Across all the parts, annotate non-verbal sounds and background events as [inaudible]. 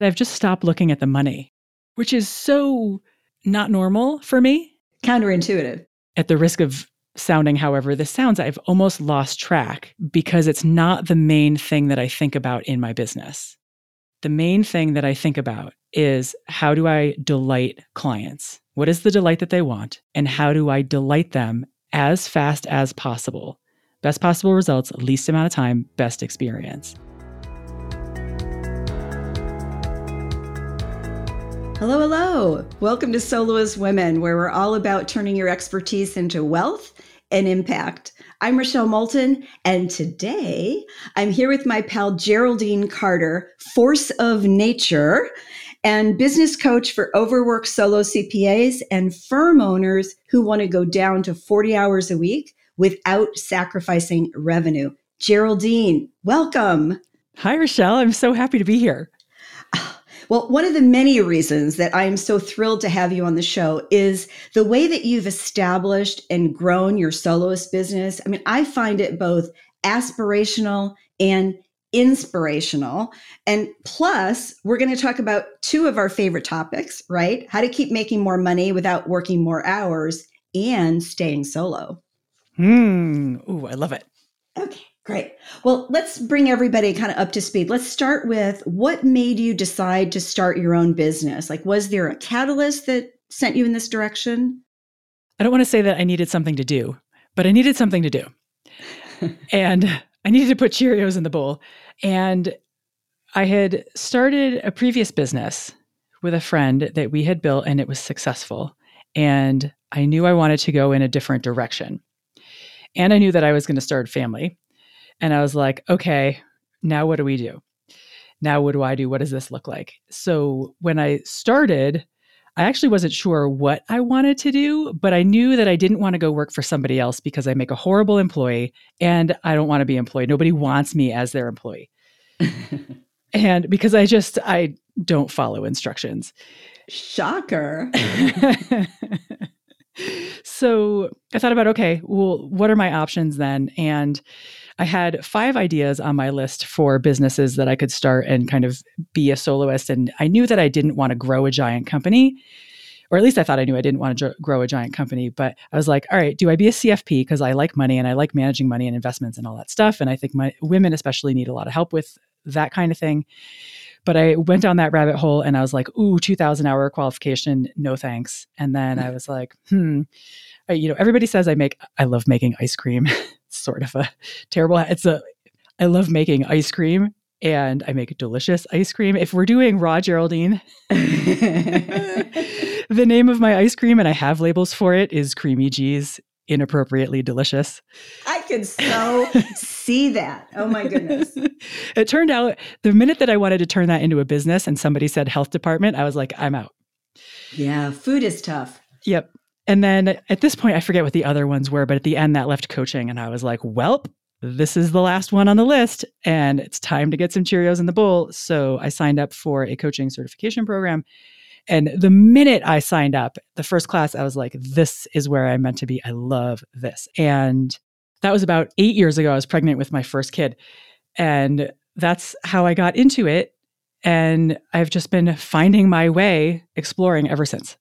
I've just stopped looking at the money, which is so not normal for me. Counterintuitive. At the risk of sounding however this sounds, I've almost lost track because it's not the main thing that I think about in my business. The main thing that I think about is how do I delight clients? What is the delight that they want? And how do I delight them as fast as possible? Best possible results, least amount of time, best experience. Hello, hello. Welcome to Soloist Women, where we're all about turning your expertise into wealth and impact. I'm Rochelle Moulton, and today I'm here with my pal Geraldine Carter, force of nature and business coach for overworked solo CPAs and firm owners who want to go down to 40 hours a week without sacrificing revenue. Geraldine, welcome. Hi, Rochelle. I'm so happy to be here. Well, one of the many reasons that I am so thrilled to have you on the show is the way that you've established and grown your soloist business. I mean, I find it both aspirational and inspirational. And plus, we're going to talk about two of our favorite topics, right? How to keep making more money without working more hours and staying solo. Hmm. Ooh, I love it. Okay. Great. Well, let's bring everybody kind of up to speed. Let's start with what made you decide to start your own business? Like, was there a catalyst that sent you in this direction? I don't want to say that I needed something to do, but I needed something to do. [laughs] and I needed to put Cheerios in the bowl. And I had started a previous business with a friend that we had built, and it was successful. And I knew I wanted to go in a different direction. And I knew that I was going to start a family. And I was like, okay, now what do we do? Now what do I do? What does this look like? So when I started, I actually wasn't sure what I wanted to do, but I knew that I didn't want to go work for somebody else because I make a horrible employee and I don't want to be employed. Nobody wants me as their employee. [laughs] and because I just I don't follow instructions. Shocker. [laughs] so I thought about okay, well, what are my options then? And I had five ideas on my list for businesses that I could start and kind of be a soloist. And I knew that I didn't want to grow a giant company, or at least I thought I knew I didn't want to grow a giant company. But I was like, all right, do I be a CFP? Because I like money and I like managing money and investments and all that stuff. And I think my women especially need a lot of help with that kind of thing. But I went down that rabbit hole and I was like, ooh, 2000 hour qualification, no thanks. And then I [laughs] was like, hmm, you know, everybody says I make, I love making ice cream. [laughs] sort of a [laughs] terrible. It's a, I love making ice cream and I make delicious ice cream. If we're doing raw Geraldine, [laughs] [laughs] the name of my ice cream, and I have labels for it, is Creamy G's Inappropriately Delicious. I can so see that. Oh my goodness. It turned out the minute that I wanted to turn that into a business and somebody said health department, I was like, I'm out. Yeah, food is tough. Yep. And then at this point, I forget what the other ones were, but at the end, that left coaching. And I was like, welp, this is the last one on the list, and it's time to get some Cheerios in the bowl. So I signed up for a coaching certification program. And the minute I signed up, the first class, I was like, this is where I'm meant to be. I love this. And that was about eight years ago. I was pregnant with my first kid. And that's how I got into it. And I've just been finding my way exploring ever since.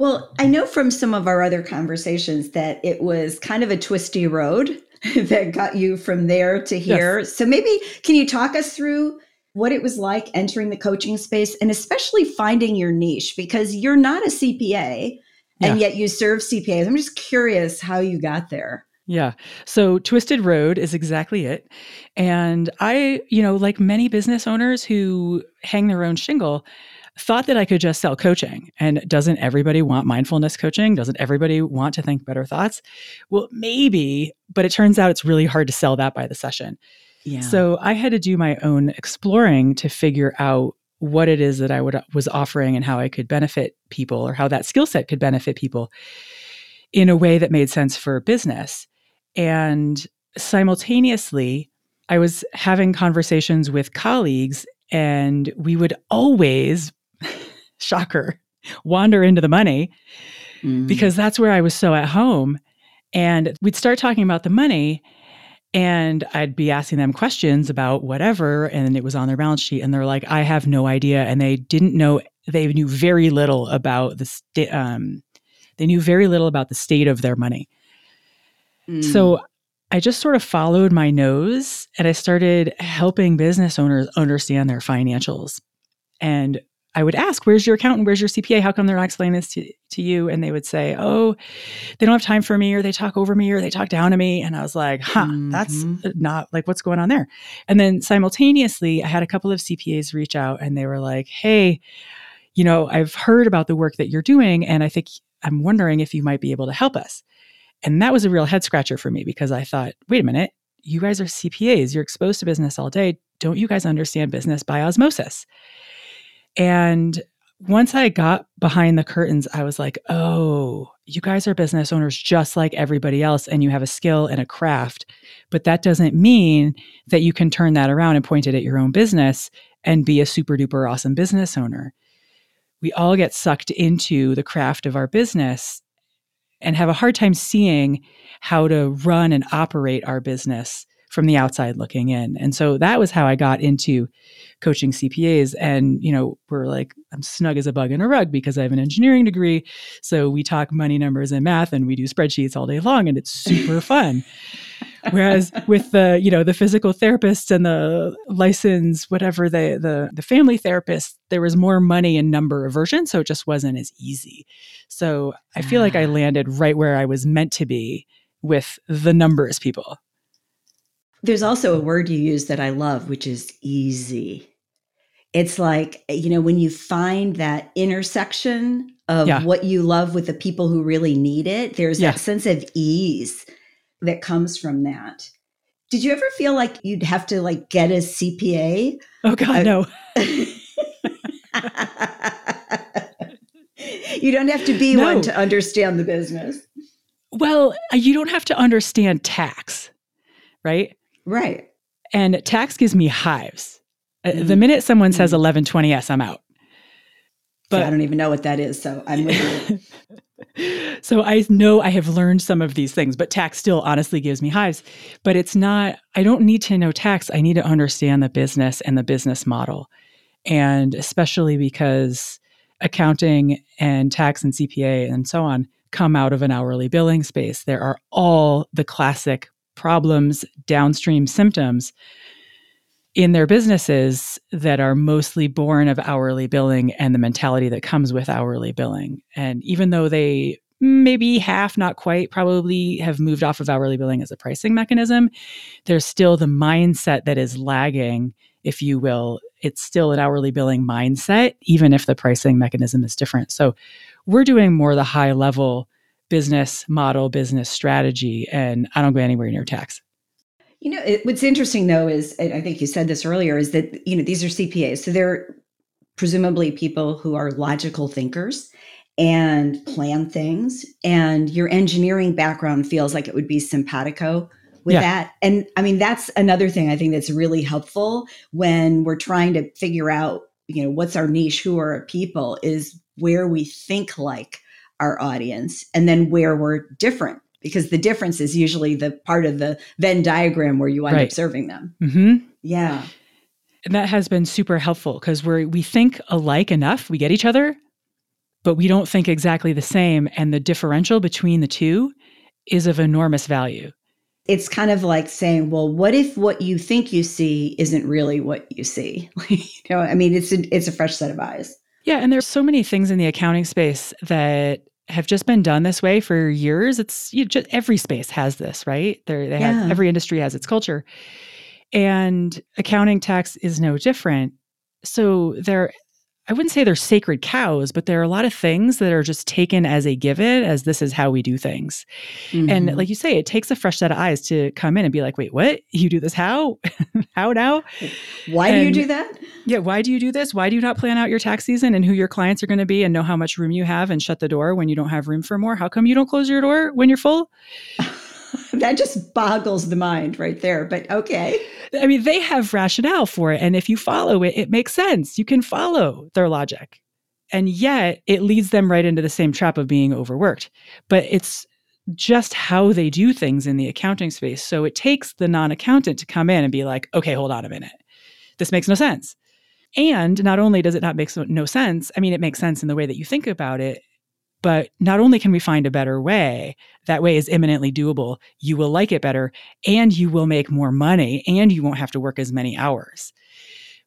Well, I know from some of our other conversations that it was kind of a twisty road [laughs] that got you from there to here. Yes. So maybe can you talk us through what it was like entering the coaching space and especially finding your niche because you're not a CPA and yeah. yet you serve CPAs. I'm just curious how you got there. Yeah. So Twisted Road is exactly it. And I, you know, like many business owners who hang their own shingle, thought that I could just sell coaching. And doesn't everybody want mindfulness coaching? Doesn't everybody want to think better thoughts? Well, maybe, but it turns out it's really hard to sell that by the session. Yeah. So I had to do my own exploring to figure out what it is that I would, was offering and how I could benefit people or how that skill set could benefit people in a way that made sense for business. And simultaneously, I was having conversations with colleagues, and we would always shocker, wander into the money mm. because that's where I was so at home. And we'd start talking about the money. And I'd be asking them questions about whatever, and it was on their balance sheet. And they're like, I have no idea. And they didn't know, they knew very little about the state, um, they knew very little about the state of their money. Mm. So I just sort of followed my nose and I started helping business owners understand their financials. And I would ask, Where's your accountant? Where's your CPA? How come they're not explaining this to, to you? And they would say, Oh, they don't have time for me, or they talk over me, or they talk down to me. And I was like, Huh, mm-hmm. that's not like what's going on there. And then simultaneously, I had a couple of CPAs reach out and they were like, Hey, you know, I've heard about the work that you're doing, and I think I'm wondering if you might be able to help us. And that was a real head scratcher for me because I thought, wait a minute, you guys are CPAs, you're exposed to business all day. Don't you guys understand business by osmosis? And once I got behind the curtains, I was like, oh, you guys are business owners just like everybody else, and you have a skill and a craft. But that doesn't mean that you can turn that around and point it at your own business and be a super duper awesome business owner. We all get sucked into the craft of our business and have a hard time seeing how to run and operate our business from the outside looking in. And so that was how I got into coaching CPAs. And, you know, we're like, I'm snug as a bug in a rug because I have an engineering degree. So we talk money numbers and math and we do spreadsheets all day long and it's super [laughs] fun. Whereas with the, you know, the physical therapists and the license, whatever the the the family therapists, there was more money and number aversion, so it just wasn't as easy. So I feel like I ah. landed right where I was meant to be with the numbers people. There's also a word you use that I love, which is easy. It's like, you know, when you find that intersection of yeah. what you love with the people who really need it, there's yeah. that sense of ease that comes from that. Did you ever feel like you'd have to like get a CPA? Oh God, uh, no. [laughs] you don't have to be no. one to understand the business. Well, you don't have to understand tax, right? Right. And tax gives me hives. Mm-hmm. The minute someone says 1120s, mm-hmm. I'm out. But I don't even know what that is. So I'm with you. [laughs] so I know I have learned some of these things, but tax still honestly gives me hives. But it's not, I don't need to know tax. I need to understand the business and the business model. And especially because accounting and tax and CPA and so on come out of an hourly billing space. There are all the classic problems, downstream symptoms in their businesses that are mostly born of hourly billing and the mentality that comes with hourly billing. And even though they maybe half, not quite, probably have moved off of hourly billing as a pricing mechanism, there's still the mindset that is lagging, if you will. It's still an hourly billing mindset, even if the pricing mechanism is different. So we're doing more the high level business model, business strategy, and I don't go anywhere near tax. You know, it, what's interesting though is, I think you said this earlier, is that, you know, these are CPAs. So they're presumably people who are logical thinkers and plan things. And your engineering background feels like it would be simpatico with yeah. that. And I mean, that's another thing I think that's really helpful when we're trying to figure out, you know, what's our niche, who are our people, is where we think like our audience and then where we're different because the difference is usually the part of the Venn diagram where you wind right. up serving them. Mm-hmm. Yeah. And that has been super helpful because we we think alike enough, we get each other, but we don't think exactly the same. And the differential between the two is of enormous value. It's kind of like saying, well, what if what you think you see isn't really what you see? [laughs] you know, I mean, it's a, it's a fresh set of eyes. Yeah, and there's so many things in the accounting space that have just been done this way for years. It's you just every space has this, right? There, they yeah. have every industry has its culture, and accounting tax is no different. So there I wouldn't say they're sacred cows, but there are a lot of things that are just taken as a given, as this is how we do things. Mm-hmm. And like you say, it takes a fresh set of eyes to come in and be like, wait, what? You do this how? [laughs] how now? Why and, do you do that? Yeah, why do you do this? Why do you not plan out your tax season and who your clients are going to be and know how much room you have and shut the door when you don't have room for more? How come you don't close your door when you're full? [laughs] [laughs] that just boggles the mind right there. But okay. I mean, they have rationale for it. And if you follow it, it makes sense. You can follow their logic. And yet it leads them right into the same trap of being overworked. But it's just how they do things in the accounting space. So it takes the non accountant to come in and be like, okay, hold on a minute. This makes no sense. And not only does it not make no sense, I mean, it makes sense in the way that you think about it, but not only can we find a better way, that way is imminently doable, you will like it better, and you will make more money, and you won't have to work as many hours.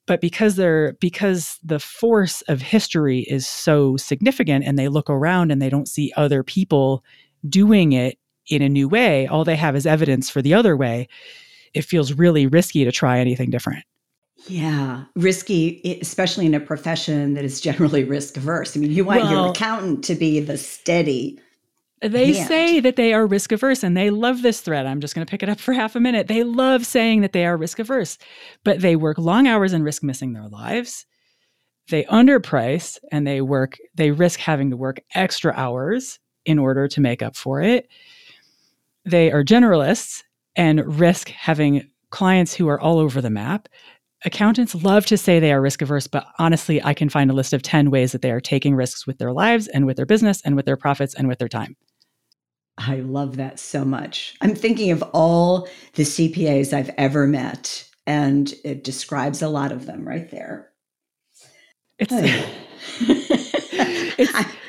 But because they're because the force of history is so significant and they look around and they don't see other people doing it in a new way, all they have is evidence for the other way. It feels really risky to try anything different. Yeah, risky, especially in a profession that is generally risk averse. I mean, you want well, your accountant to be the steady. They hand. say that they are risk averse and they love this thread. I'm just going to pick it up for half a minute. They love saying that they are risk averse, but they work long hours and risk missing their lives. They underprice and they work, they risk having to work extra hours in order to make up for it. They are generalists and risk having clients who are all over the map accountants love to say they are risk averse, but honestly, I can find a list of 10 ways that they are taking risks with their lives and with their business and with their profits and with their time. I love that so much. I'm thinking of all the CPAs I've ever met, and it describes a lot of them right there. It's, [laughs] it's [laughs]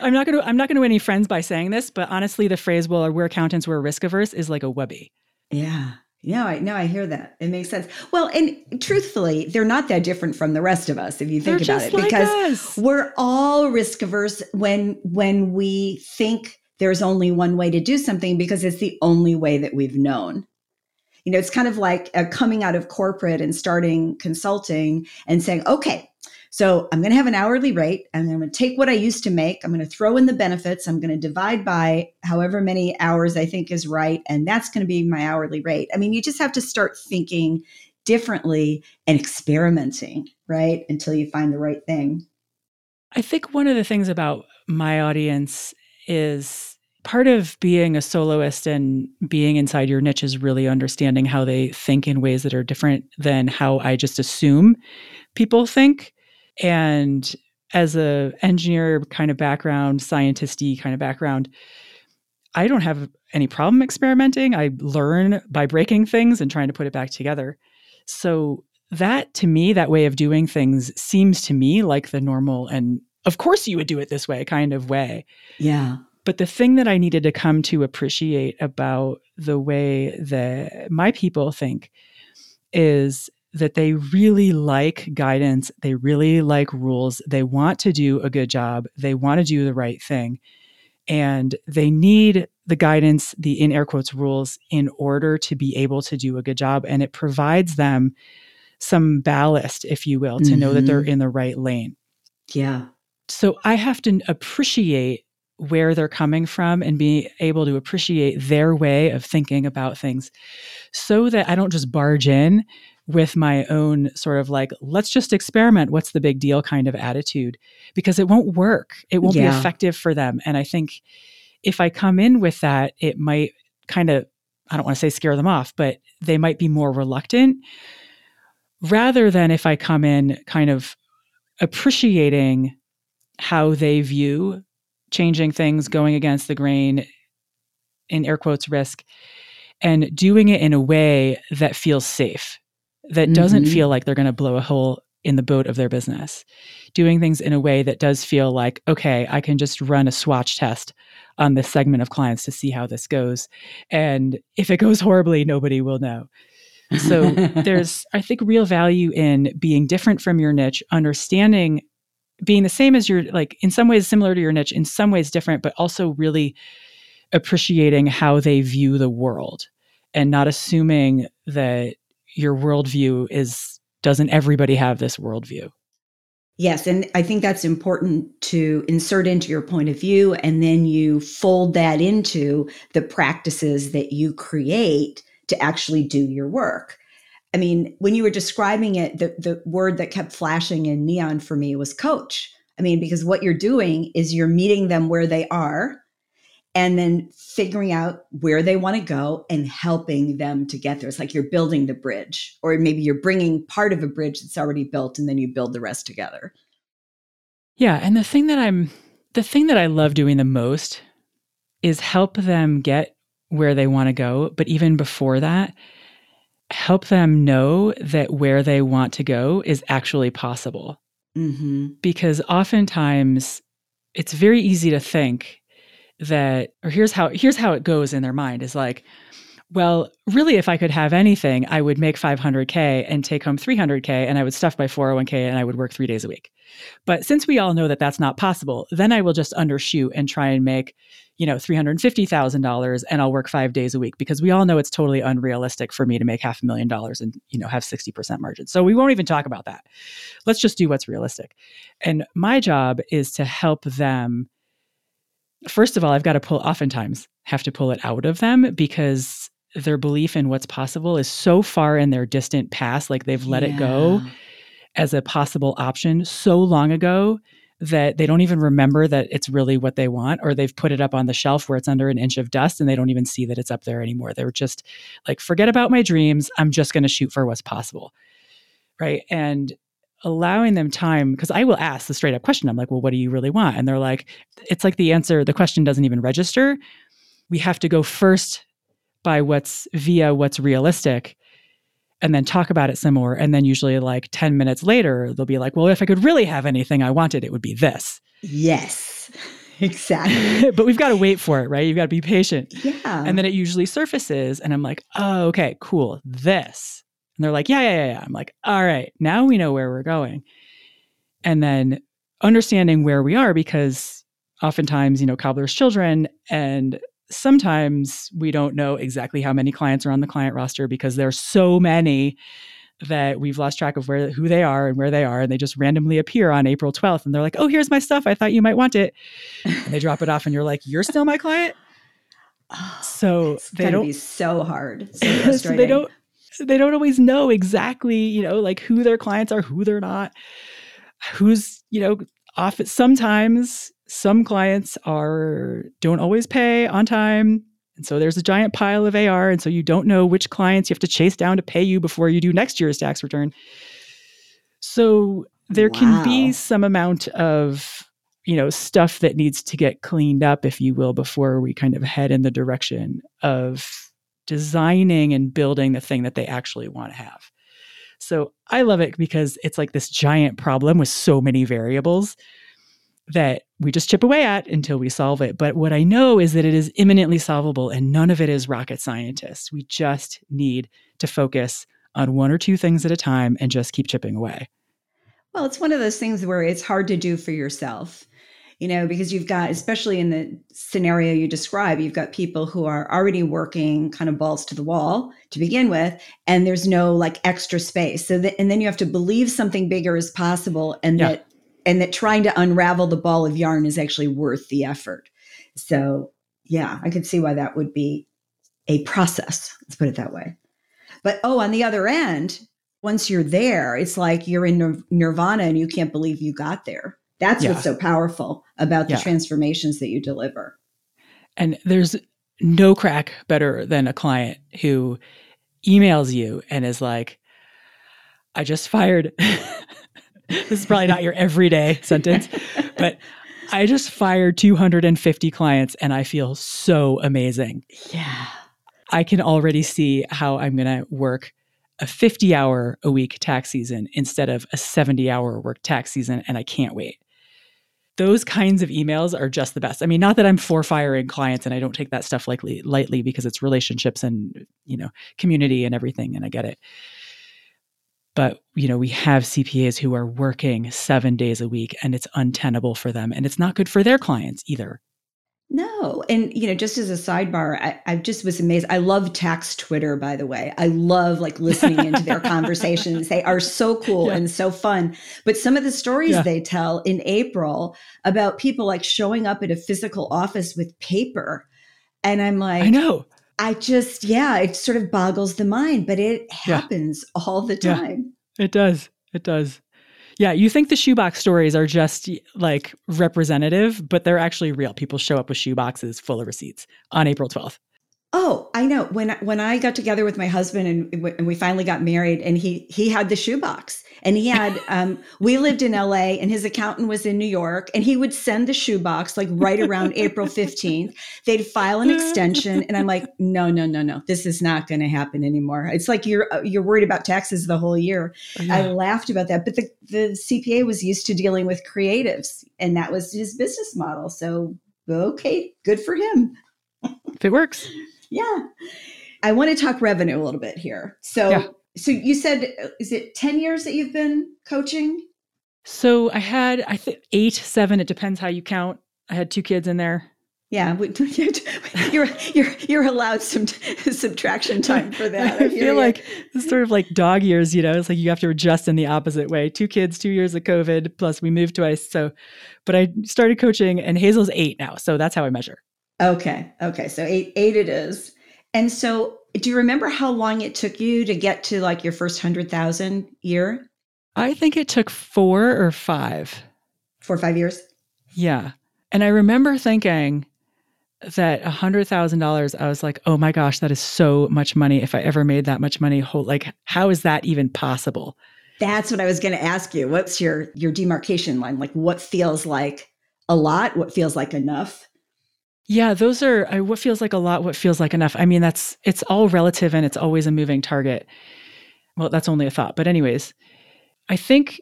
I'm not going to I'm not going to win any friends by saying this, but honestly, the phrase "well, we're accountants, we're risk averse" is like a webby. Yeah, no, I no, I hear that. It makes sense. Well, and truthfully, they're not that different from the rest of us if you think they're about it, like because us. we're all risk averse when when we think there's only one way to do something because it's the only way that we've known. You know, it's kind of like uh, coming out of corporate and starting consulting and saying, okay, so I'm going to have an hourly rate and I'm going to take what I used to make. I'm going to throw in the benefits. I'm going to divide by however many hours I think is right. And that's going to be my hourly rate. I mean, you just have to start thinking differently and experimenting, right? Until you find the right thing. I think one of the things about my audience is part of being a soloist and being inside your niche is really understanding how they think in ways that are different than how I just assume people think. And as a engineer kind of background, scientisty kind of background, I don't have any problem experimenting. I learn by breaking things and trying to put it back together. So that to me, that way of doing things seems to me like the normal and of course you would do it this way kind of way. Yeah. But the thing that I needed to come to appreciate about the way that my people think is that they really like guidance, they really like rules, they want to do a good job, they want to do the right thing, and they need the guidance, the in air quotes rules, in order to be able to do a good job. And it provides them some ballast, if you will, to mm-hmm. know that they're mm-hmm. in the right lane. Yeah. So I have to appreciate where they're coming from and be able to appreciate their way of thinking about things so that I don't just barge in with my own sort of like, let's just experiment. What's the big deal kind of attitude? Because it won't work. It won't yeah. be effective for them. And I think if I come in with that, it might kind of, I don't want to say scare them off, but they might be more reluctant rather than if I come in kind of appreciating how they view changing things, going against the grain, in air quotes, risk, and doing it in a way that feels safe that doesn't mm-hmm. feel like they're going to blow a hole in the boat of their business. Doing things in a way that does feel like, okay, I can just run a swatch test on this segment of clients to see how this goes. And if it goes horribly, nobody will know. So there's, [laughs] I think, real value in being different from your niche, understanding being the same as your, like, in some ways similar to your niche, in some ways different, but also really appreciating how they view the world and not assuming that your worldview is doesn't everybody have this worldview? Yes, and I think that's important to insert into your point of view, and then you fold that into the practices that you create to actually do your work. I mean, when you were describing it, the, the word that kept flashing in neon for me was coach. I mean, because what you're doing is you're meeting them where they are and then figuring out where they want to go and helping them to get there. It's like you're building the bridge, or maybe you're bringing part of a bridge that's already built and then you build the rest together. Yeah. And the thing that I'm, the thing that I love doing the most is help them get where they want to go. But even before that, help them know that where they want to go is actually possible. Mm-hmm. Because oftentimes it's very easy to think that, or here's how here's how it goes in their mind is like, well, really, if I could have anything, I would make 500K and take home 300K and I would stuff my 401k and I would work three days a week. But since we all know that that's not possible, then I will just undershoot and try and make, you know, $350,000 and I'll work five days a week because we all know it's totally unrealistic for me to make half a million dollars and, you know, have 60% margin. So we won't even talk about that. Let's just do what's realistic. And my job is to help them. First of all, I've got to pull, oftentimes, have to pull it out of them because their belief in what's possible is so far in their distant past, like they've let yeah. it go as a possible option so long ago that they don't even remember that it's really what they want, or they've put it up on the shelf where it's under an inch of dust and they don't even see that it's up there anymore. They're just like, forget about my dreams. I'm just going to shoot for what's possible. Right. And allowing them time, because I will ask the straight up question I'm like, well, what do you really want? And they're like, it's like the answer, the question doesn't even register. We have to go first by what's via what's realistic and then talk about it some more. And then usually like 10 minutes later, they'll be like, well, if I could really have anything I wanted, it would be this. Yes, [laughs] exactly. [laughs] but we've got to wait for it, right? You've got to be patient. Yeah. And then it usually surfaces. And I'm like, oh, okay, cool. This. And they're like, yeah, yeah, yeah, yeah. I'm like, all right, now we know where we're going. And then understanding where we are because oftentimes, you know, cobbler's children and sometimes we don't know exactly how many clients are on the client roster because there's so many that we've lost track of where who they are and where they are and they just randomly appear on April 12th and they're like, "Oh, here's my stuff. I thought you might want it." And they drop it off and you're like, "You're still my client?" [sighs] so it's they don't be so hard. So, [laughs] so they don't they don't always know exactly, you know, like who their clients are, who they're not, who's, you know, off sometimes some clients are don't always pay on time and so there's a giant pile of AR and so you don't know which clients you have to chase down to pay you before you do next year's tax return. So there wow. can be some amount of you know stuff that needs to get cleaned up if you will before we kind of head in the direction of designing and building the thing that they actually want to have. So I love it because it's like this giant problem with so many variables that we just chip away at until we solve it. But what I know is that it is imminently solvable and none of it is rocket scientists. We just need to focus on one or two things at a time and just keep chipping away. Well, it's one of those things where it's hard to do for yourself, you know, because you've got, especially in the scenario you describe, you've got people who are already working kind of balls to the wall to begin with, and there's no like extra space. So that, and then you have to believe something bigger is possible and yeah. that and that trying to unravel the ball of yarn is actually worth the effort. So, yeah, I could see why that would be a process. Let's put it that way. But oh, on the other end, once you're there, it's like you're in nirvana and you can't believe you got there. That's yeah. what's so powerful about the yeah. transformations that you deliver. And there's no crack better than a client who emails you and is like, I just fired [laughs] this is probably not your everyday [laughs] sentence, but I just fired 250 clients and I feel so amazing. Yeah. I can already see how I'm going to work a 50 hour a week tax season instead of a 70 hour work tax season, and I can't wait. Those kinds of emails are just the best. I mean, not that I'm for firing clients and I don't take that stuff lightly, lightly because it's relationships and, you know, community and everything, and I get it but you know we have cpas who are working seven days a week and it's untenable for them and it's not good for their clients either no and you know just as a sidebar I, I just was amazed i love tax twitter by the way i love like listening into their [laughs] conversations they are so cool yeah. and so fun but some of the stories yeah. they tell in april about people like showing up at a physical office with paper and i'm like i know I just, yeah, it sort of boggles the mind, but it happens yeah. all the time. Yeah, it does. It does. Yeah, you think the shoebox stories are just like representative, but they're actually real. People show up with shoeboxes full of receipts on April 12th. Oh, I know. When when I got together with my husband and, and we finally got married, and he he had the shoebox, and he had [laughs] um, we lived in L.A. and his accountant was in New York, and he would send the shoebox like right around [laughs] April fifteenth. They'd file an extension, and I'm like, no, no, no, no, this is not going to happen anymore. It's like you're uh, you're worried about taxes the whole year. Yeah. I laughed about that, but the the CPA was used to dealing with creatives, and that was his business model. So okay, good for him. If it works. Yeah. I want to talk revenue a little bit here. So, yeah. so you said, is it 10 years that you've been coaching? So I had, I think eight, seven, it depends how you count. I had two kids in there. Yeah, [laughs] you're you're you're allowed some subtraction time for that. I, I feel like it's sort of like dog years, you know. It's like you have to adjust in the opposite way. Two kids, two years of COVID, plus we moved twice. So, but I started coaching, and Hazel's eight now, so that's how I measure. Okay. Okay. So eight eight it is. And so do you remember how long it took you to get to like your first hundred thousand year? I think it took four or five. Four or five years? Yeah. And I remember thinking that a hundred thousand dollars, I was like, oh my gosh, that is so much money. If I ever made that much money, like how is that even possible? That's what I was going to ask you. What's your your demarcation line? Like what feels like a lot? What feels like enough? Yeah, those are I, what feels like a lot, what feels like enough. I mean, that's it's all relative and it's always a moving target. Well, that's only a thought. But, anyways, I think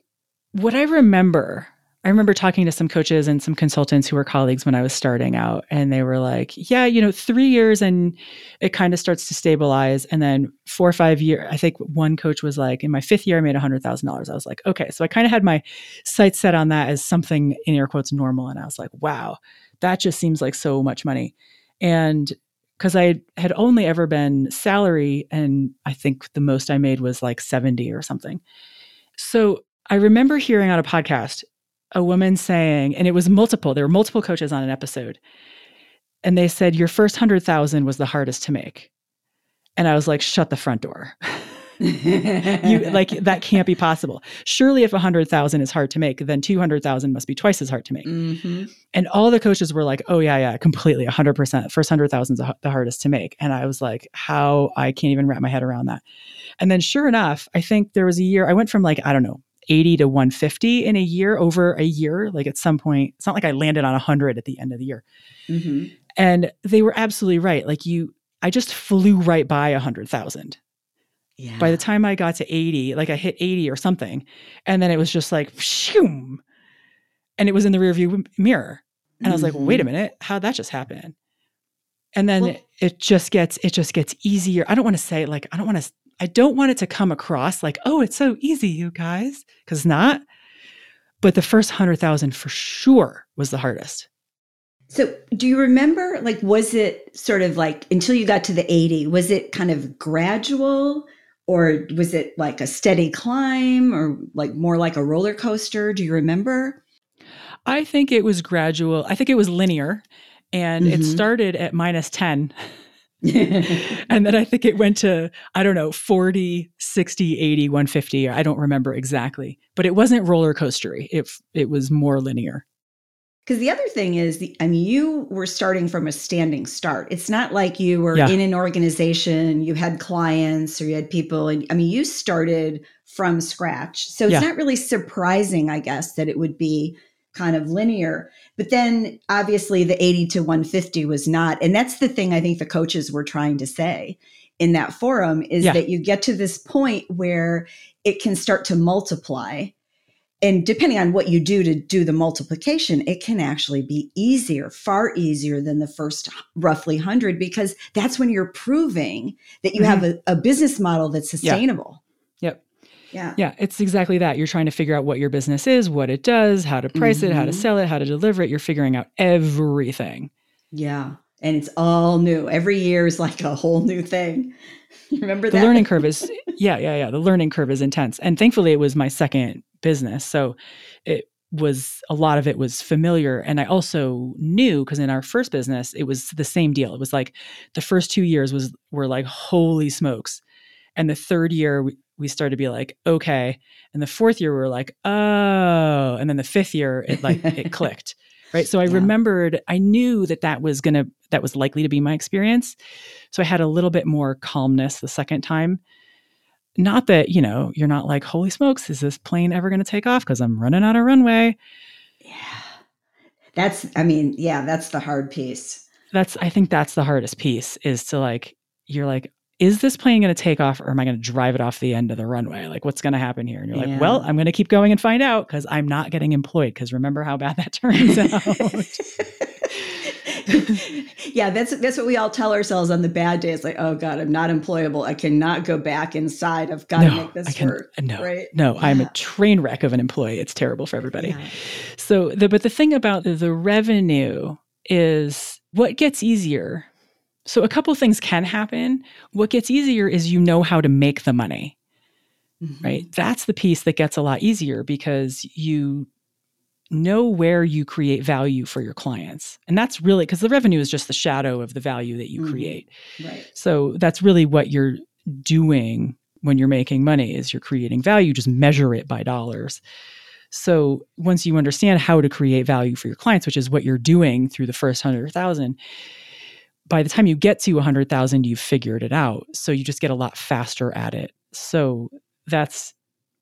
what I remember, I remember talking to some coaches and some consultants who were colleagues when I was starting out, and they were like, yeah, you know, three years and it kind of starts to stabilize. And then four or five years, I think one coach was like, in my fifth year, I made $100,000. I was like, okay. So I kind of had my sights set on that as something in air quotes normal. And I was like, wow that just seems like so much money. And because I had only ever been salary, and I think the most I made was like 70 or something. So I remember hearing on a podcast a woman saying, and it was multiple, there were multiple coaches on an episode, and they said, Your first 100,000 was the hardest to make. And I was like, Shut the front door. [laughs] you like that can't be possible. Surely, if hundred thousand is hard to make, then two hundred thousand must be twice as hard to make. Mm-hmm. And all the coaches were like, "Oh yeah, yeah, completely, hundred percent. First hundred thousand is the hardest to make." And I was like, "How? I can't even wrap my head around that." And then, sure enough, I think there was a year I went from like I don't know 80 to 150 in a year over a year. Like at some point, it's not like I landed on 100 at the end of the year. Mm-hmm. And they were absolutely right. Like you, I just flew right by a 100,000. Yeah. By the time I got to 80, like I hit 80 or something, and then it was just like, shoom, and it was in the rearview mirror. And mm-hmm. I was like, wait a mm-hmm. minute, how'd that just happen? And then well, it, it just gets, it just gets easier. I don't want to say like, I don't want to, I don't want it to come across like, oh, it's so easy, you guys, because it's not. But the first hundred thousand for sure was the hardest. So, do you remember, like, was it sort of like until you got to the 80, was it kind of gradual? Or was it like a steady climb or like more like a roller coaster? Do you remember? I think it was gradual i think it was linear and mm-hmm. it started at minus 10 [laughs] and then i think it went to i don't know 40 60 80 150 i don't remember exactly. But it wasn't roller coastery it, it was more linear because the other thing is, the, I mean, you were starting from a standing start. It's not like you were yeah. in an organization, you had clients or you had people. And I mean, you started from scratch. So it's yeah. not really surprising, I guess, that it would be kind of linear. But then obviously the 80 to 150 was not. And that's the thing I think the coaches were trying to say in that forum is yeah. that you get to this point where it can start to multiply and depending on what you do to do the multiplication, it can actually be easier, far easier than the first roughly 100, because that's when you're proving that you mm-hmm. have a, a, business model that's sustainable. Yeah. Yep. Yeah. Yeah. It's exactly that. You're trying to figure out what your business is, what it does, how to price mm-hmm. it, how to mm-hmm. sell it, how to deliver it. You're figuring out everything. Yeah. And it's all new. Every year is like a whole new thing. [laughs] You Remember the that? learning curve [laughs] is, yeah, yeah, yeah. The learning curve is intense. And thankfully, it was my second business. So it was a lot of it was familiar. And I also knew because in our first business, it was the same deal. It was like the first two years was were like, holy smokes. And the third year we, we started to be like, okay. And the fourth year we were like, oh. And then the fifth year it like it [laughs] clicked. right so i yeah. remembered i knew that that was going to that was likely to be my experience so i had a little bit more calmness the second time not that you know you're not like holy smokes is this plane ever going to take off because i'm running out of runway yeah that's i mean yeah that's the hard piece that's i think that's the hardest piece is to like you're like is this plane going to take off or am I going to drive it off the end of the runway? Like, what's going to happen here? And you're yeah. like, well, I'm going to keep going and find out because I'm not getting employed. Because remember how bad that [laughs] turns [laughs] out. [laughs] [laughs] yeah, that's that's what we all tell ourselves on the bad days. Like, oh God, I'm not employable. I cannot go back inside. I've got no, to make this can, work. No, right? no, yeah. I'm a train wreck of an employee. It's terrible for everybody. Yeah. So, the, but the thing about the, the revenue is what gets easier so a couple things can happen. What gets easier is you know how to make the money. Mm-hmm. Right? That's the piece that gets a lot easier because you know where you create value for your clients. And that's really because the revenue is just the shadow of the value that you mm-hmm. create. Right. So that's really what you're doing when you're making money is you're creating value, just measure it by dollars. So once you understand how to create value for your clients, which is what you're doing through the first 100,000, by the time you get to 100,000, you've figured it out. So you just get a lot faster at it. So that's,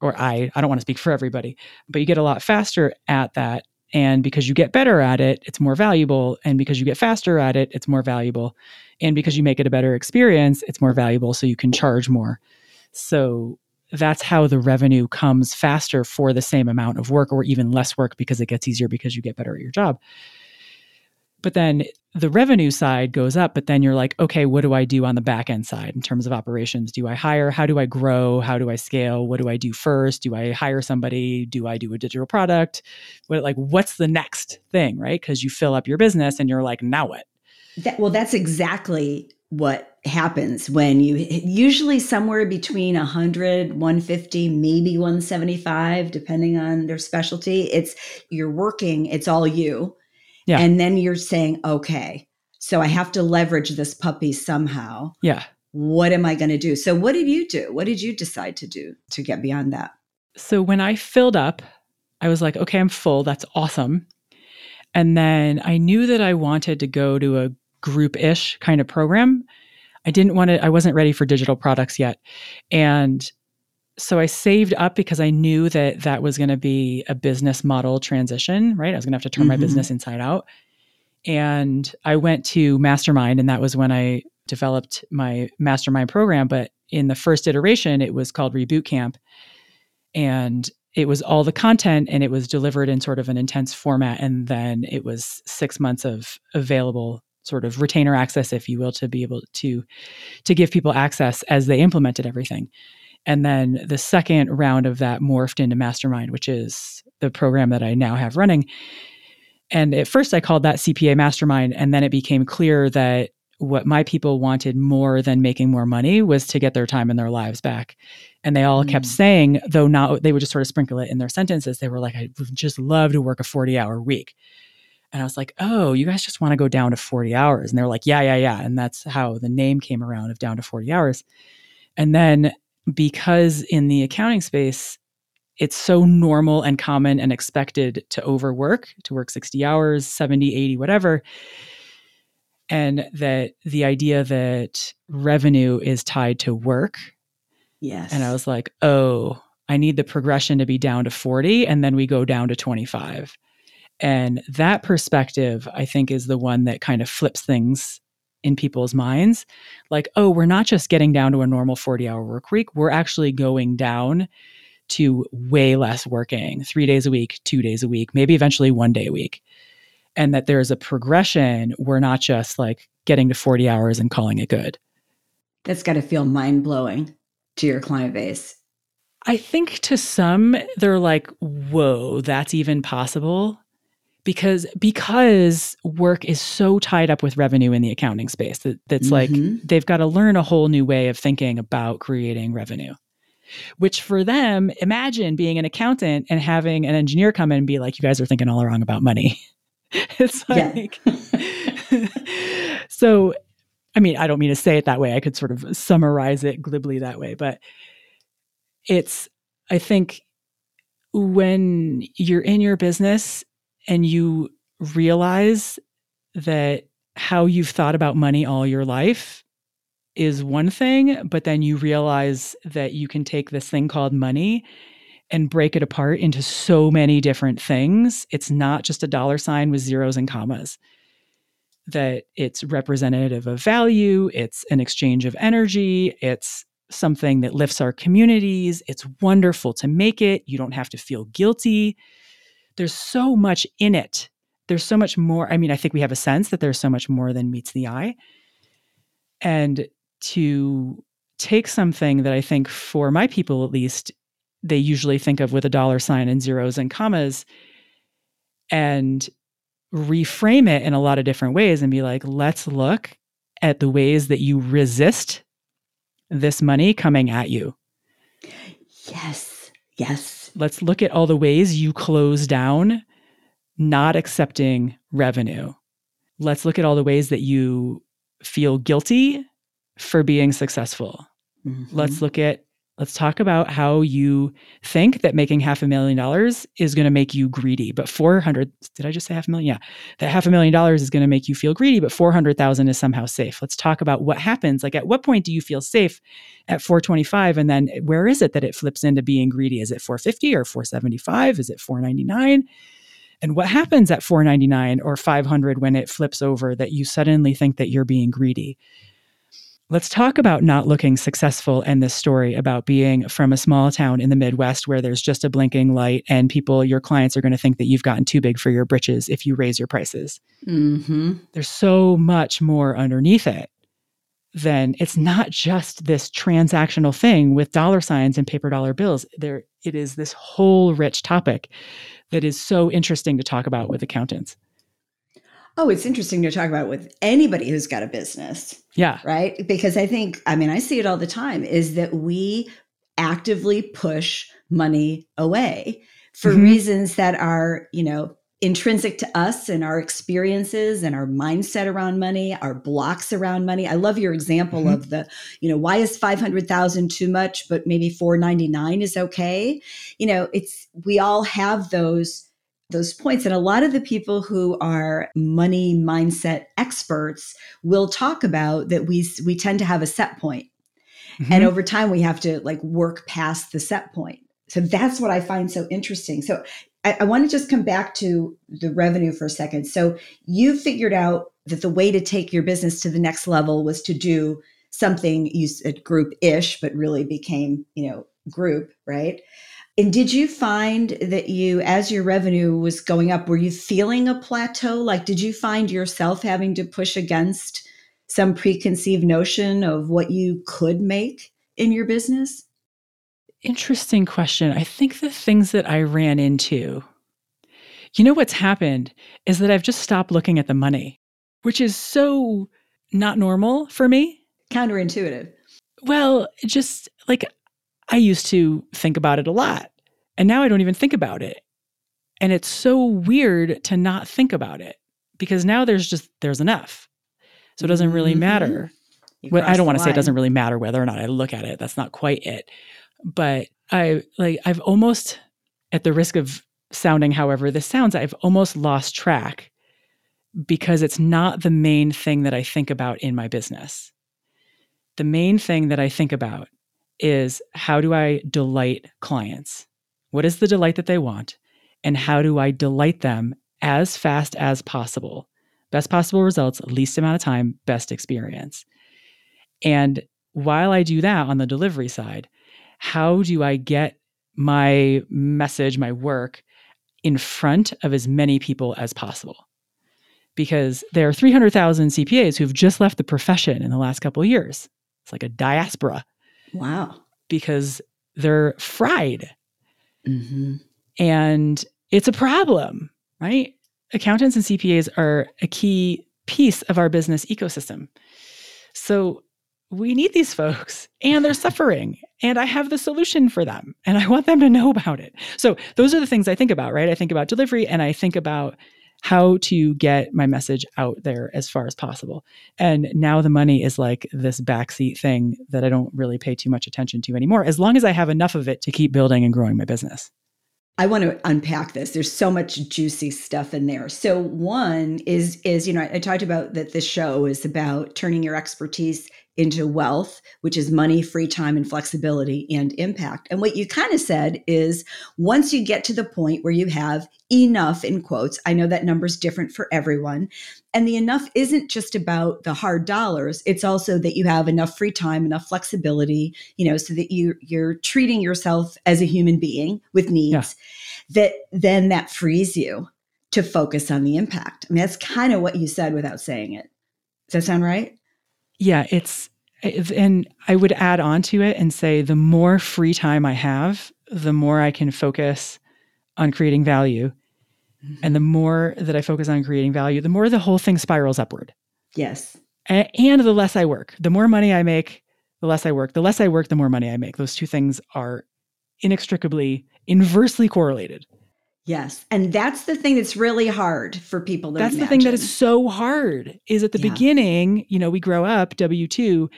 or I, I don't want to speak for everybody, but you get a lot faster at that. And because you get better at it, it's more valuable. And because you get faster at it, it's more valuable. And because you make it a better experience, it's more valuable. So you can charge more. So that's how the revenue comes faster for the same amount of work or even less work because it gets easier because you get better at your job. But then the revenue side goes up, but then you're like, okay, what do I do on the back end side in terms of operations? Do I hire? How do I grow? How do I scale? What do I do first? Do I hire somebody? Do I do a digital product? What like what's the next thing, right? Because you fill up your business and you're like, now what? That, well, that's exactly what happens when you usually somewhere between 100 150 maybe 175 depending on their specialty it's you're working it's all you yeah. And then you're saying, okay, so I have to leverage this puppy somehow. Yeah. What am I going to do? So, what did you do? What did you decide to do to get beyond that? So, when I filled up, I was like, okay, I'm full. That's awesome. And then I knew that I wanted to go to a group ish kind of program. I didn't want to, I wasn't ready for digital products yet. And so I saved up because I knew that that was going to be a business model transition, right? I was going to have to turn mm-hmm. my business inside out. And I went to Mastermind, and that was when I developed my Mastermind program. But in the first iteration, it was called Reboot Camp. And it was all the content and it was delivered in sort of an intense format. And then it was six months of available sort of retainer access, if you will, to be able to to give people access as they implemented everything. And then the second round of that morphed into Mastermind, which is the program that I now have running. And at first I called that CPA Mastermind. And then it became clear that what my people wanted more than making more money was to get their time and their lives back. And they all mm. kept saying, though not, they would just sort of sprinkle it in their sentences. They were like, I would just love to work a 40 hour week. And I was like, oh, you guys just want to go down to 40 hours. And they were like, yeah, yeah, yeah. And that's how the name came around of down to 40 hours. And then because in the accounting space, it's so normal and common and expected to overwork, to work 60 hours, 70, 80, whatever. And that the idea that revenue is tied to work. Yes. And I was like, oh, I need the progression to be down to 40 and then we go down to 25. And that perspective, I think, is the one that kind of flips things in people's minds like oh we're not just getting down to a normal 40 hour work week we're actually going down to way less working three days a week two days a week maybe eventually one day a week. And that there's a progression we're not just like getting to 40 hours and calling it good. That's got to feel mind-blowing to your client base. I think to some they're like whoa that's even possible because because work is so tied up with revenue in the accounting space that that's mm-hmm. like they've got to learn a whole new way of thinking about creating revenue which for them imagine being an accountant and having an engineer come in and be like you guys are thinking all wrong about money. [laughs] It's like [laughs] so i mean i don't mean to say it that way. I could sort of summarize it glibly that way but it's i think when you're in your business and you realize that how you've thought about money all your life is one thing, but then you realize that you can take this thing called money and break it apart into so many different things. It's not just a dollar sign with zeros and commas. That it's representative of value, it's an exchange of energy, it's something that lifts our communities. It's wonderful to make it. You don't have to feel guilty. There's so much in it. There's so much more. I mean, I think we have a sense that there's so much more than meets the eye. And to take something that I think for my people at least, they usually think of with a dollar sign and zeros and commas and reframe it in a lot of different ways and be like, let's look at the ways that you resist this money coming at you. Yes. Yes. Let's look at all the ways you close down not accepting revenue. Let's look at all the ways that you feel guilty for being successful. Mm-hmm. Let's look at let's talk about how you think that making half a million dollars is going to make you greedy but 400 did i just say half a million? Yeah that half a million dollars is going to make you feel greedy but 400000 is somehow safe. Let's talk about what happens like at what point do you feel safe at 425 and then where is it that it flips into being greedy? Is it 450 or 475 is it 499 and what happens at 499 or 500 when it flips over that you suddenly think that you're being greedy Let's talk about not looking successful and this story about being from a small town in the Midwest where there's just a blinking light and people, your clients are going to think that you've gotten too big for your britches if you raise your prices. Mm-hmm. There's so much more underneath it than it's not just this transactional thing with dollar signs and paper dollar bills. There, it is this whole rich topic that is so interesting to talk about with accountants. Oh, it's interesting to talk about with anybody who's got a business. Yeah. Right. Because I think, I mean, I see it all the time is that we actively push money away for mm-hmm. reasons that are, you know, intrinsic to us and our experiences and our mindset around money, our blocks around money. I love your example mm-hmm. of the, you know, why is 500,000 too much but maybe 499 is okay? You know, it's we all have those those points. And a lot of the people who are money mindset experts will talk about that we we tend to have a set point. Mm-hmm. And over time we have to like work past the set point. So that's what I find so interesting. So I, I want to just come back to the revenue for a second. So you figured out that the way to take your business to the next level was to do something you said group ish, but really became, you know, group, right? And did you find that you, as your revenue was going up, were you feeling a plateau? Like, did you find yourself having to push against some preconceived notion of what you could make in your business? Interesting question. I think the things that I ran into, you know, what's happened is that I've just stopped looking at the money, which is so not normal for me. Counterintuitive. Well, just like I used to think about it a lot. And now I don't even think about it. And it's so weird to not think about it because now there's just there's enough. So it doesn't really mm-hmm. matter. Well, I don't want to say it doesn't really matter whether or not I look at it. That's not quite it. But I like I've almost at the risk of sounding however this sounds, I've almost lost track because it's not the main thing that I think about in my business. The main thing that I think about is how do I delight clients? What is the delight that they want? And how do I delight them as fast as possible? Best possible results, least amount of time, best experience. And while I do that on the delivery side, how do I get my message, my work in front of as many people as possible? Because there are 300,000 CPAs who've just left the profession in the last couple of years. It's like a diaspora Wow. Because they're fried. Mm-hmm. And it's a problem, right? Accountants and CPAs are a key piece of our business ecosystem. So we need these folks and they're suffering and I have the solution for them and I want them to know about it. So those are the things I think about, right? I think about delivery and I think about how to get my message out there as far as possible. And now the money is like this backseat thing that I don't really pay too much attention to anymore, as long as I have enough of it to keep building and growing my business. I want to unpack this. There's so much juicy stuff in there. So one is is you know I, I talked about that this show is about turning your expertise into wealth, which is money, free time, and flexibility and impact. And what you kind of said is once you get to the point where you have enough, in quotes, I know that number's different for everyone. And the enough isn't just about the hard dollars, it's also that you have enough free time, enough flexibility, you know, so that you, you're treating yourself as a human being with needs, yeah. that then that frees you to focus on the impact. I mean, that's kind of what you said without saying it. Does that sound right? Yeah, it's and I would add on to it and say the more free time I have, the more I can focus on creating value. Mm-hmm. And the more that I focus on creating value, the more the whole thing spirals upward. Yes. And, and the less I work. The more money I make, the less I work. The less I work, the more money I make. Those two things are inextricably, inversely correlated. Yes. And that's the thing that's really hard for people to That's imagine. the thing that is so hard is at the yeah. beginning, you know, we grow up W2,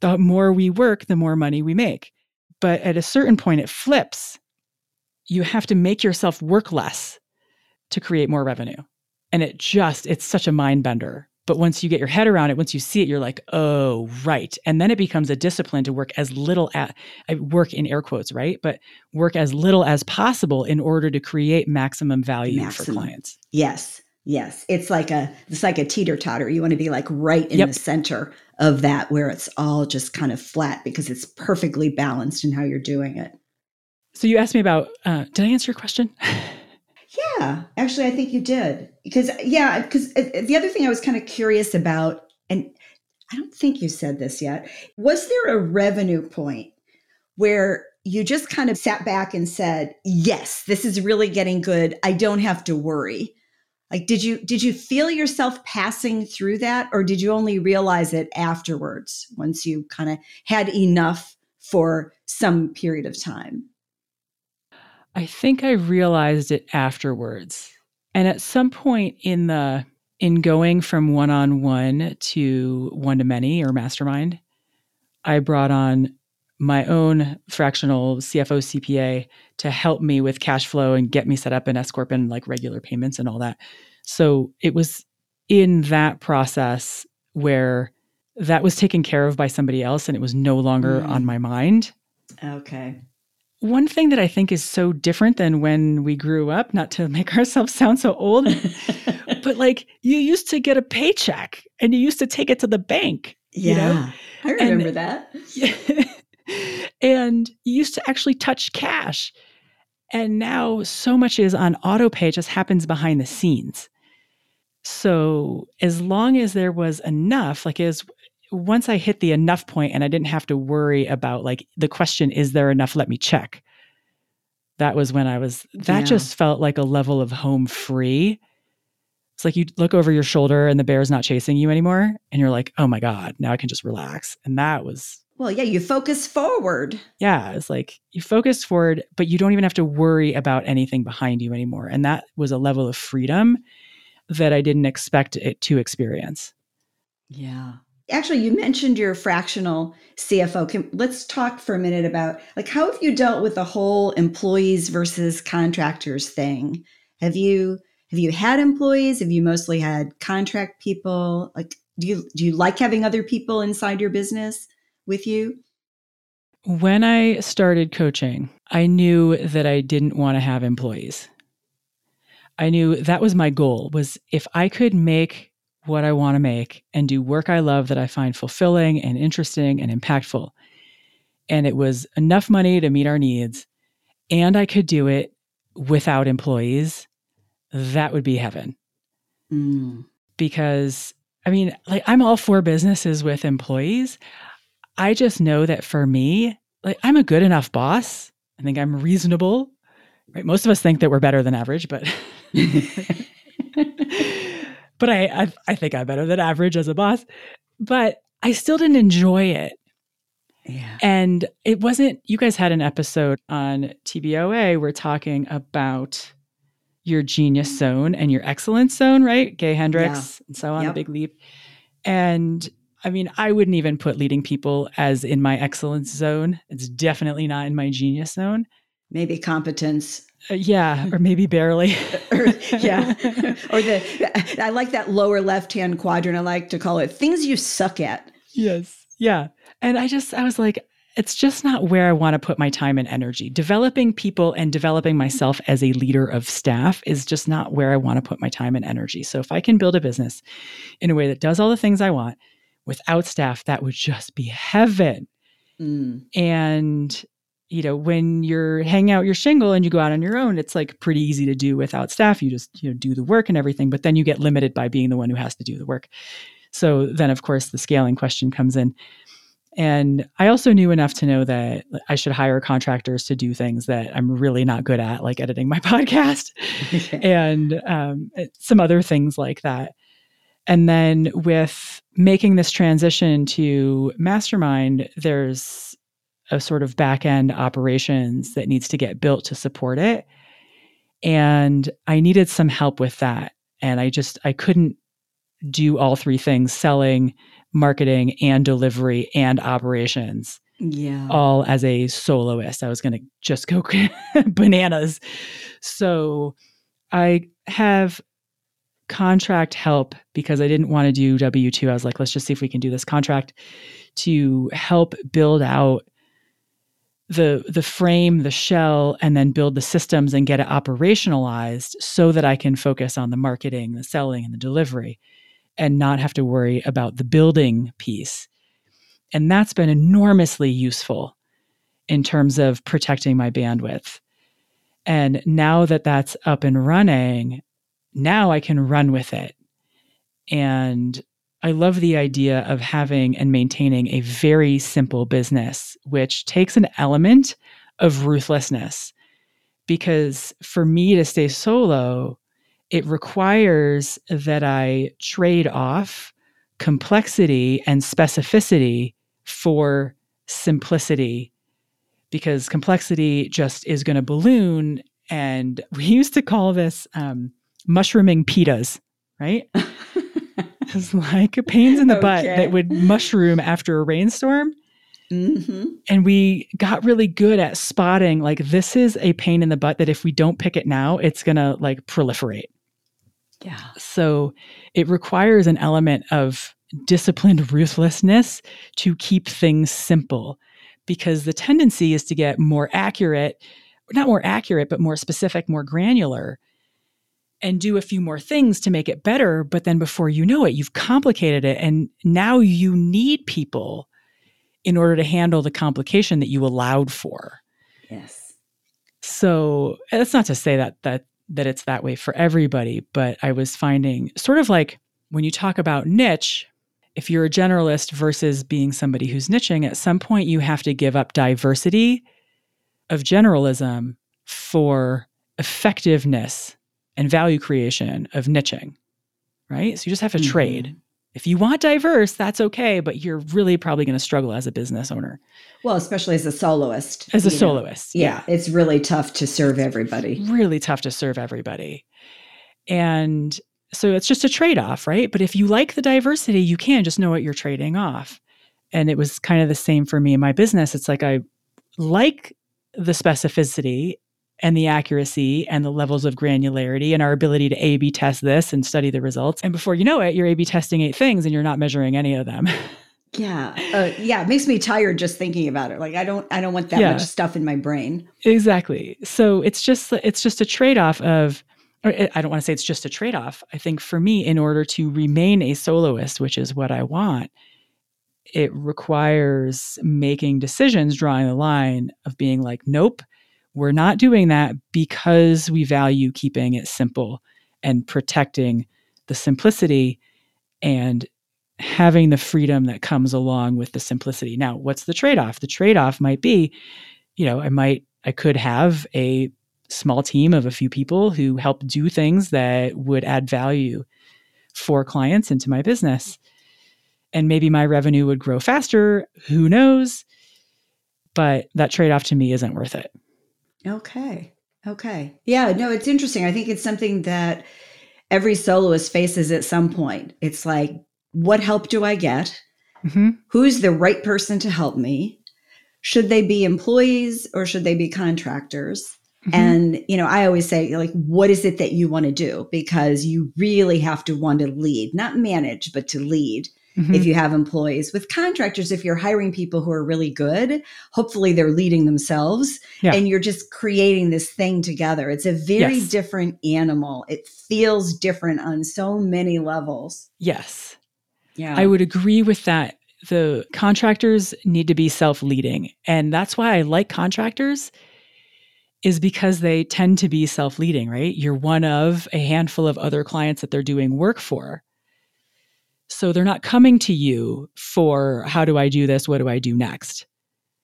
the more we work, the more money we make. But at a certain point it flips. You have to make yourself work less to create more revenue. And it just it's such a mind bender. But once you get your head around it, once you see it, you're like, oh, right. And then it becomes a discipline to work as little at I work in air quotes, right? But work as little as possible in order to create maximum value maximum. for clients. Yes. Yes. It's like a it's like a teeter totter. You want to be like right in yep. the center of that where it's all just kind of flat because it's perfectly balanced in how you're doing it. So you asked me about uh, did I answer your question? [laughs] Yeah, actually, I think you did. Because, yeah, because uh, the other thing I was kind of curious about, and I don't think you said this yet, was there a revenue point where you just kind of sat back and said, yes, this is really getting good. I don't have to worry. Like, did you did you feel yourself passing through that, or did you only realize it afterwards once you kind of had enough for some period of time? I think I realized it afterwards. And at some point in the in going from one-on-one to one-to-many or mastermind, I brought on my own fractional CFO CPA to help me with cash flow and get me set up in S corp and like regular payments and all that. So it was in that process where that was taken care of by somebody else and it was no longer mm. on my mind. Okay. One thing that I think is so different than when we grew up, not to make [laughs] ourselves sound so old, [laughs] but like you used to get a paycheck and you used to take it to the bank. Yeah. You know? I remember and, that. [laughs] and you used to actually touch cash. And now so much is on auto pay, just happens behind the scenes. So as long as there was enough, like as once I hit the enough point and I didn't have to worry about like the question, is there enough? Let me check. That was when I was, that yeah. just felt like a level of home free. It's like you look over your shoulder and the bear's not chasing you anymore. And you're like, oh my God, now I can just relax. And that was. Well, yeah, you focus forward. Yeah, it's like you focus forward, but you don't even have to worry about anything behind you anymore. And that was a level of freedom that I didn't expect it to experience. Yeah actually you mentioned your fractional cfo Can, let's talk for a minute about like how have you dealt with the whole employees versus contractors thing? Have you have you had employees? Have you mostly had contract people? Like do you do you like having other people inside your business with you? When i started coaching i knew that i didn't want to have employees. I knew that was my goal was if i could make what I want to make and do work I love that I find fulfilling and interesting and impactful. And it was enough money to meet our needs, and I could do it without employees. That would be heaven. Mm. Because, I mean, like, I'm all for businesses with employees. I just know that for me, like, I'm a good enough boss. I think I'm reasonable. Right? Most of us think that we're better than average, but [laughs] [laughs] but I, I, I think I'm better than average as a boss. But I still didn't enjoy it. Yeah. And it wasn't, you guys had an episode on TBOA. We're talking about your genius zone and your excellence zone, right? Gay Hendricks yeah. and so on, yep. the big leap. And I mean, I wouldn't even put leading people as in my excellence zone. It's definitely not in my genius zone. Maybe competence Uh, yeah, or maybe barely. [laughs] or, yeah. [laughs] or the I like that lower left-hand quadrant. I like to call it things you suck at. Yes. Yeah. And I just I was like it's just not where I want to put my time and energy. Developing people and developing myself as a leader of staff is just not where I want to put my time and energy. So if I can build a business in a way that does all the things I want without staff, that would just be heaven. Mm. And you know, when you're hanging out your shingle and you go out on your own, it's like pretty easy to do without staff. You just, you know, do the work and everything, but then you get limited by being the one who has to do the work. So then of course the scaling question comes in. And I also knew enough to know that I should hire contractors to do things that I'm really not good at, like editing my [laughs] podcast [laughs] and um, some other things like that. And then with making this transition to mastermind, there's a sort of back end operations that needs to get built to support it. And I needed some help with that. And I just, I couldn't do all three things selling, marketing, and delivery and operations. Yeah. All as a soloist. I was going to just go [laughs] bananas. So I have contract help because I didn't want to do W 2. I was like, let's just see if we can do this contract to help build out the the frame, the shell, and then build the systems and get it operationalized so that I can focus on the marketing, the selling, and the delivery and not have to worry about the building piece. And that's been enormously useful in terms of protecting my bandwidth. And now that that's up and running, now I can run with it. And I love the idea of having and maintaining a very simple business, which takes an element of ruthlessness. Because for me to stay solo, it requires that I trade off complexity and specificity for simplicity because complexity just is going to balloon. And [laughs] we used to call this um, mushrooming pitas, right? [laughs] It's like pains in the okay. butt that would mushroom after a rainstorm. Mm-hmm. And we got really good at spotting like this is a pain in the butt that if we don't pick it now, it's going to like proliferate. Yeah. So it requires an element of disciplined ruthlessness to keep things simple because the tendency is to get more accurate, not more accurate, but more specific, more granular and do a few more things to make it better. But then before you know it, you've complicated it. And now you need people in order to handle the complication that you allowed for. Yes. So that's not to say that that that it's that way for everybody, but I was finding sort of like when you talk about niche, if you're a generalist versus being somebody who's niching, at some point you have to give up diversity of generalism for effectiveness and value creation of niching, right? So you just have to mm-hmm. trade. If you want diverse, that's okay, but you're really probably going to struggle as a business owner. Well, especially as a soloist. As a soloist. Yeah, yeah, it's really tough to serve everybody. Really tough to serve everybody. And so it's just a trade off, right? But if you like the diversity, you can just know what you're trading off. And it was kind of the same for me in my business. It's like I like the specificity and the accuracy and the levels of granularity and our ability to A B test this and study the results. And before you know it, you're A B testing eight things and you're not measuring any of them. [laughs] Yeah. Uh, yeah. It makes me tired just thinking about it. Like I don't, I don't want that yeah. much stuff in my brain. Exactly. So it's just, it's just a trade off of, I don't want to say it's just a trade off. I think for me, in order to remain a soloist, which is what I want, it requires making decisions, drawing the line of being like, nope, we're not doing that because we value keeping it simple and protecting the simplicity and having the freedom that comes along with the simplicity. Now, what's the trade off? The trade off might be, you know, I might, I could have a small team of a few people who help do things that would add value for clients into my business. And maybe my revenue would grow faster. Who knows? But that trade off to me isn't worth it. Okay. Okay. Yeah, no, it's interesting. I think it's something that every soloist faces at some point. It's like, what help do I get? Mm-hmm. Who's the right person to help me? Should they be employees or should they be contractors? Mm-hmm. And, you know, I always say, like, what is it that you want to do? Because you really have to want to lead, not manage, but to lead. Mm-hmm. If you have employees with contractors, if you're hiring people who are really good, hopefully they're leading themselves yeah. and you're just creating this thing together. It's a very yes. different animal. It feels different on so many levels. Yes. Yeah. I would agree with that. The contractors need to be self leading. And that's why I like contractors is because they tend to be self leading, right? You're one of a handful of other clients that they're doing work for. So they're not coming to you for how do I do this? What do I do next?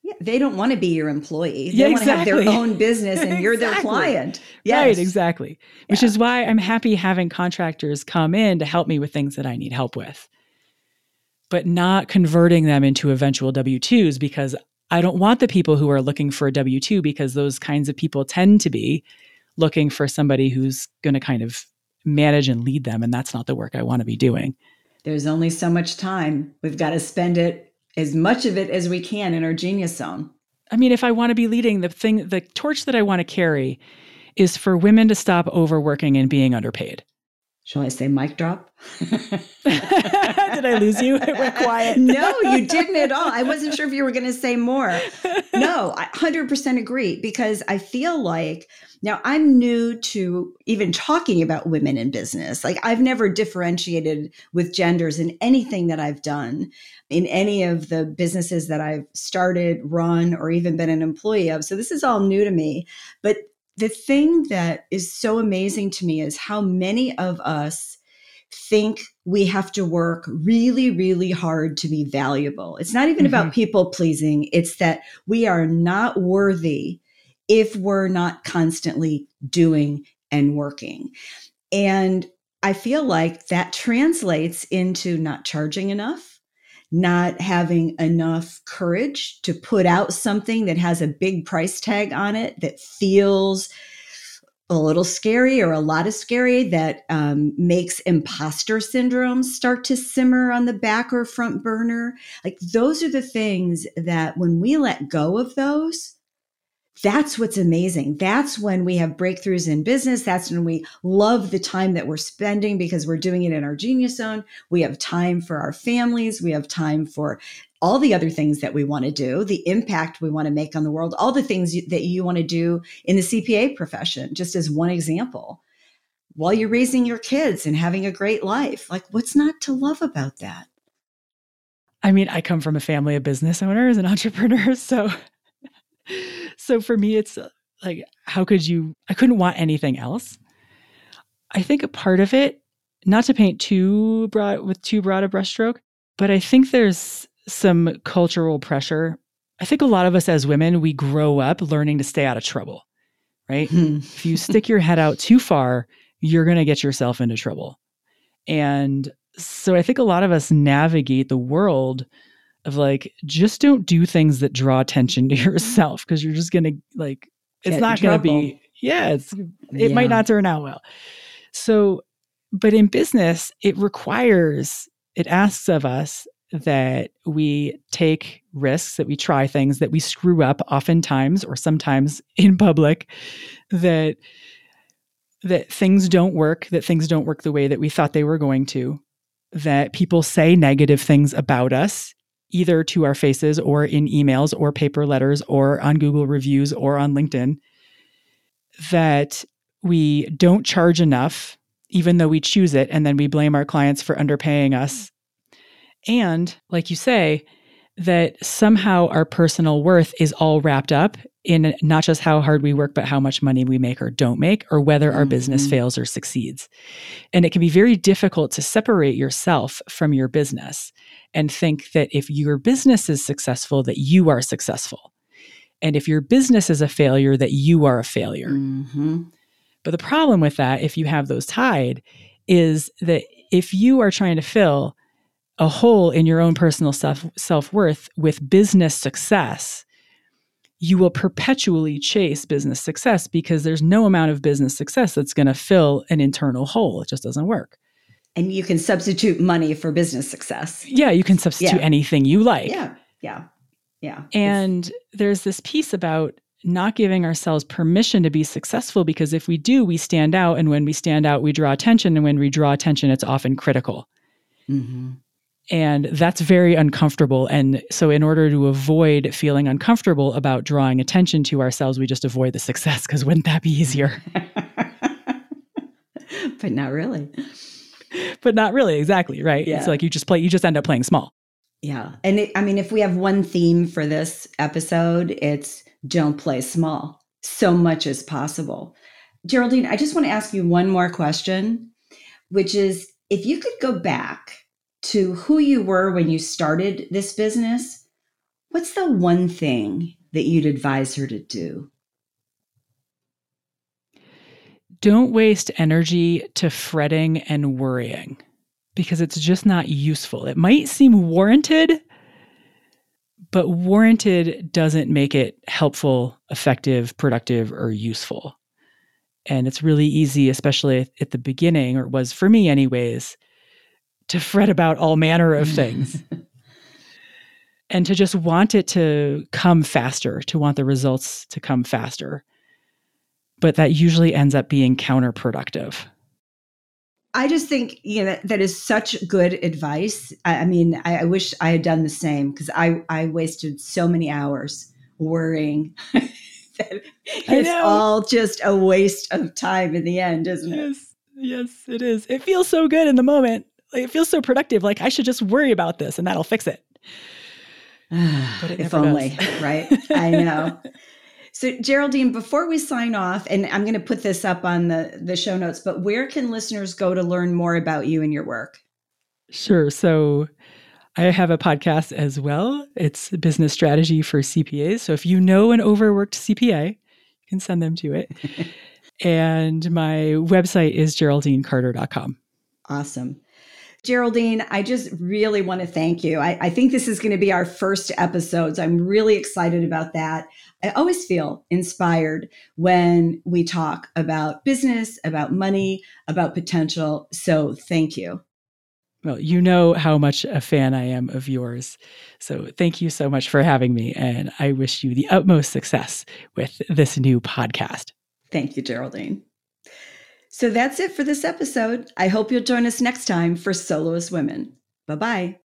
Yeah, they don't want to be your employee. They yeah, want exactly. to have their own business and you're their client. Yes. Right, exactly. Which is why I'm happy having contractors come in to help me with things that I need help with. But not converting them into eventual W 2s because I don't want the people who are looking for a W 2 because those kinds of people tend to be looking for somebody who's going to kind of manage and lead them. And that's not the work I want to be doing. There's only so much time. We've got to spend it, as much of it as we can, in our genius zone. I mean, if I want to be leading, the thing, the torch that I want to carry is for women to stop overworking and being underpaid. Shall I say mic drop? [laughs] Did I lose you? [laughs] It went quiet. [laughs] no, you didn't at all. I wasn't sure if you were going to say more. No, I 100% agree because I feel like now I'm new to even talking about women in business. Like I've never differentiated with genders in anything that I've done in any of the businesses that I've started, run, or even been an employee of. So this is all new to me. But the thing that is so amazing to me is how many of us think we have to work really, really hard to be valuable. It's not even mm-hmm. about people pleasing, it's that we are not worthy if we're not constantly doing and working. And I feel like that translates into not charging enough not having enough courage to put out something that has a big price tag on it that feels a little scary or a lot of scary that um, makes imposter syndrome start to simmer on the back or front burner. Like those are the things that when we let go of those, that's what's amazing. That's when we have breakthroughs in business. That's when we love the time that we're spending because we're doing it in our genius zone. We have time for our families. We have time for all the other things that we want to do, the impact we want to make on the world, all the things that you want to do in the CPA profession, just as one example. While you're raising your kids and having a great life, like what's not to love about that? I mean, I come from a family of business owners and [laughs] entrepreneurs, so so for me, it's uh, like, how could you? I couldn't want anything else. I think a part of it, not to paint too broad with too broad a brushstroke, but I think there's some cultural pressure. I think a lot of us as women, we grow up learning to stay out of trouble, right? Hmm. if you stick your head out too far, you're going to get yourself into trouble. And so I think a lot of us navigate the world of like just don't do things that draw attention to mm-hmm. yourself because you're just gonna like it's Get not gonna be yeah it's mm-hmm. it yeah. might not turn out well. So but in business it requires it asks of us that we take risks that we try things that we screw up oftentimes or sometimes [laughs] in public that that things don't work that things don't work the way that we thought they were going to that people say negative things about us either to our faces or in emails or paper letters or on Google reviews or on LinkedIn that we don't charge enough, even though we choose it, and then we blame our clients for underpaying us. And like you say, that somehow our personal worth is all wrapped up in not just how hard we work, but how much money we make or don't make, or whether our mm-hmm. business fails or succeeds. And it can be very difficult to separate yourself from your business and think that if your business is successful, that you are successful. And if your business is a failure, that you are a failure. Mm-hmm. But the problem with that, if you have those tied, is that if you are trying to fill a hole in your own personal self self worth with business success, you will perpetually chase business success because there's no amount of business success that's going to fill an internal hole. It just doesn't work. And you can substitute money for business success. Yeah, you can substitute yeah. anything you like. Yeah, yeah, yeah. And it's- there's this piece about not giving ourselves permission to be successful because if we do, we stand out. And when we stand out, we draw attention. And when we draw attention, it's often critical. Mm-hmm. And that's very uncomfortable. And so, in order to avoid feeling uncomfortable about drawing attention to ourselves, we just avoid the success because wouldn't that be easier? [laughs] but not really. [laughs] But not really, exactly. Right. Yeah. It's like you just play, you just end up playing small. Yeah. And it, I mean, if we have one theme for this episode, it's don't play small. So much as possible. Geraldine, I just want to ask you one more question, which is if you could go back to who you were when you started this business, what's the one thing that you'd advise her to do? Don't waste energy to fretting and worrying because it's just not useful. It might seem warranted, but warranted doesn't make it helpful, effective, productive, or useful. And it's really easy, especially at the beginning, or it was for me, anyways, to fret about all manner of things [laughs] and to just want it to come faster, to want the results to come faster. But that usually ends up being counterproductive. I just think you know that, is such good advice. I, I mean, I, I, wish I had done the same because I I wasted so many hours worrying. [laughs] that it's all just a waste of time in the end, isn't it? Yes, yes, it is. It feels so good in the moment. Like, it feels so productive. Like I should just worry about this, and that'll fix it. [sighs] but it if only, right? I know. [laughs] So, Geraldine, before we sign off, and I'm going to put this up on the, the show notes, but where can listeners go to learn more about you and your work? Sure. So, I have a podcast as well. It's business strategy for CPAs. So, if you know an overworked CPA, you can send them to it. [laughs] and my website is geraldinecarter.com. Awesome. Geraldine, I just really want to thank you. I, I think this is going to be our first episodes. I'm really excited about that. I always feel inspired when we talk about business, about money, about potential. So thank you. Well, you know how much a fan I am of yours. So thank you so much for having me. And I wish you the utmost success with this new podcast. Thank you, Geraldine. So that's it for this episode. I hope you'll join us next time for Soloist Women. Bye bye.